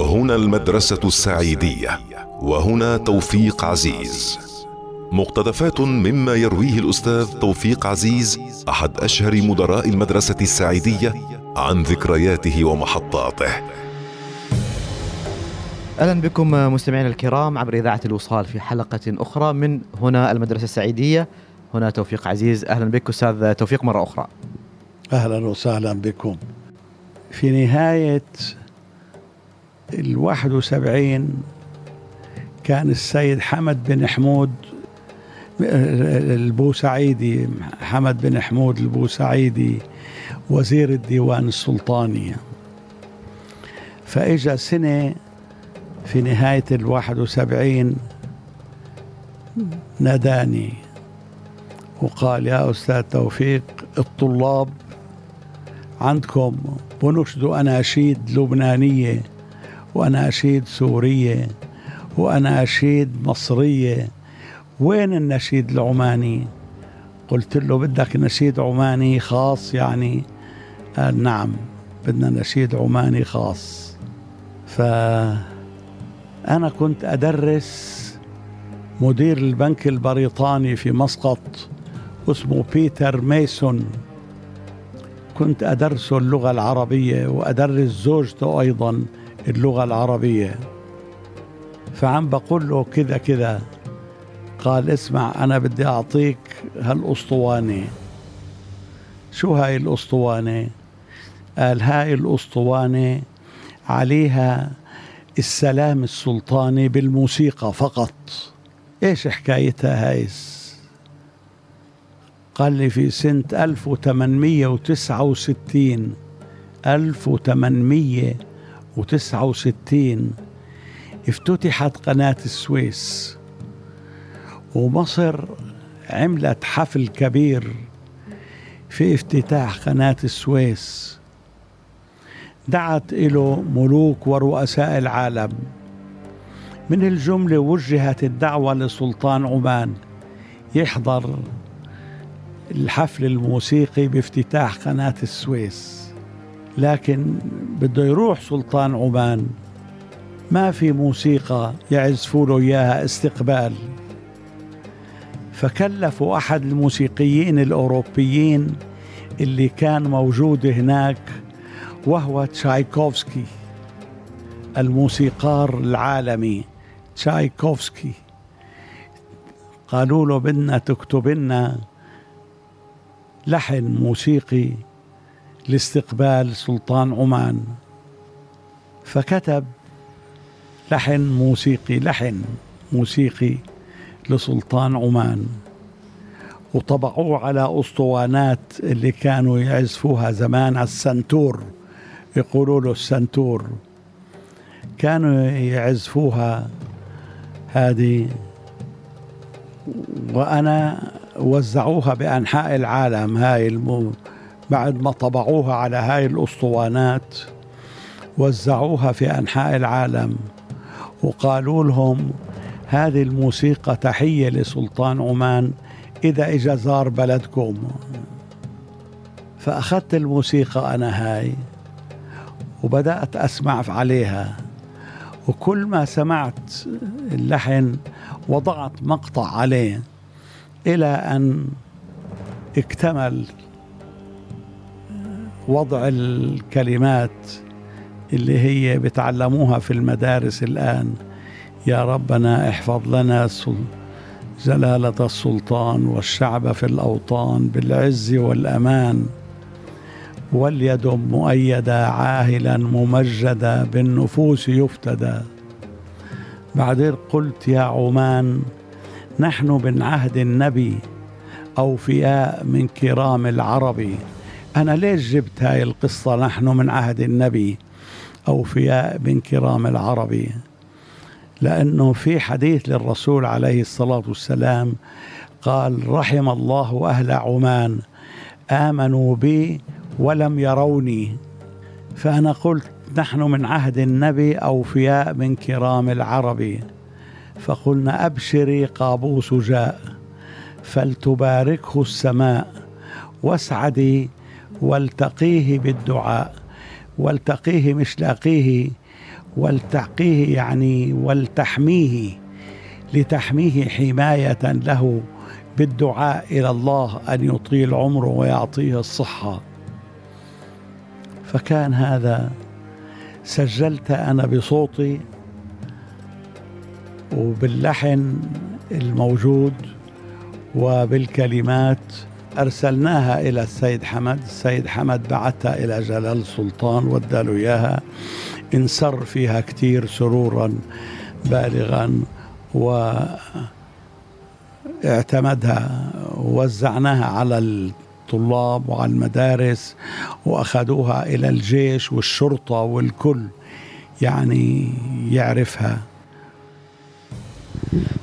هنا المدرسة السعيدية وهنا توفيق عزيز. مقتطفات مما يرويه الأستاذ توفيق عزيز أحد أشهر مدراء المدرسة السعيدية عن ذكرياته ومحطاته. أهلا بكم مستمعينا الكرام عبر إذاعة الوصال في حلقة أخرى من هنا المدرسة السعيدية. هنا توفيق عزيز أهلا بك أستاذ توفيق مرة أخرى. أهلا وسهلا بكم. في نهاية الواحد وسبعين كان السيد حمد بن حمود البوسعيدي حمد بن حمود البوسعيدي وزير الديوان السلطاني. فإجا سنة في نهاية الواحد وسبعين ناداني وقال يا أستاذ توفيق الطلاب عندكم بنشدوا أناشيد لبنانية وأناشيد سورية وأناشيد مصرية. وين النشيد العماني؟ قلت له بدك نشيد عماني خاص يعني. قال نعم بدنا نشيد عماني خاص. فأنا كنت أدرس مدير البنك البريطاني في مسقط اسمه بيتر ميسون. كنت أدرسه اللغة العربية وأدرس زوجته أيضا. اللغة العربية. فعم بقول له كذا كذا. قال اسمع أنا بدي أعطيك هالأسطوانة. شو هاي الأسطوانة؟ قال هاي الأسطوانة عليها السلام السلطاني بالموسيقى فقط. إيش حكايتها هاي؟ قال لي في سنة 1869 1869 افتتحت قناة السويس ومصر عملت حفل كبير في افتتاح قناة السويس. دعت له ملوك ورؤساء العالم. من الجملة وجهت الدعوة لسلطان عمان يحضر الحفل الموسيقي بافتتاح قناة السويس. لكن بده يروح سلطان عمان. ما في موسيقى يعزفوا له إياها استقبال. فكلفوا أحد الموسيقيين الأوروبيين اللي كان موجود هناك وهو تشايكوفسكي الموسيقار العالمي تشايكوفسكي. قالوا له بدنا تكتب لنا لحن موسيقي لاستقبال سلطان عمان فكتب لحن موسيقي لحن موسيقي لسلطان عمان وطبعوه على أسطوانات اللي كانوا يعزفوها زمان على السنتور يقولوا له السنتور. كانوا يعزفوها هذه وأنا وزعوها بأنحاء العالم هاي المو بعد ما طبعوها على هاي الأسطوانات وزعوها في أنحاء العالم وقالوا لهم هذه الموسيقى تحية لسلطان عمان إذا اجى زار بلدكم. فأخذت الموسيقى أنا هاي وبدأت أسمع عليها. وكل ما سمعت اللحن وضعت مقطع عليه إلى أن اكتمل وضع الكلمات اللي هي بتعلموها في المدارس الآن. يا ربنا احفظ لنا جلاله السلطان والشعب في الأوطان بالعز والأمان. واليد مؤيدة عاهلا ممجدة بالنفوس يفتدى. بعدين قلت يا عمان نحن من عهد النبي أوفياء من كرام العرب. أنا ليش جبت هاي القصة نحن من عهد النبي أوفياء من كرام العرب لأنه في حديث للرسول عليه الصلاة والسلام قال رحم الله أهل عمان آمنوا بي ولم يروني. فأنا قلت نحن من عهد النبي أوفياء من كرام العرب فقلنا أبشري قابوس جاء فلتباركه السماء واسعدي والتقيه بالدعاء والتقيه مش لاقيه والتقيه يعني ولتحميه لتحميه حماية له بالدعاء إلى الله أن يطيل عمره ويعطيه الصحة. فكان هذا سجلت أنا بصوتي وباللحن الموجود وبالكلمات أرسلناها إلى السيد حمد السيد حمد بعثها إلى جلال سلطان وداله إياها. انسر فيها كثير سرورا بالغا و اعتمدها. ووزعناها على الطلاب وعلى المدارس وأخذوها إلى الجيش والشرطة والكل يعني يعرفها.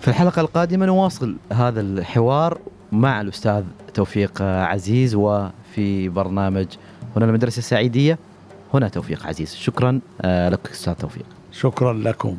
في الحلقة القادمة نواصل هذا الحوار مع الأستاذ توفيق عزيز وفي برنامج هنا المدرسة السعيدية هنا توفيق عزيز. شكرا آه، لك أستاذ توفيق. شكرا لكم.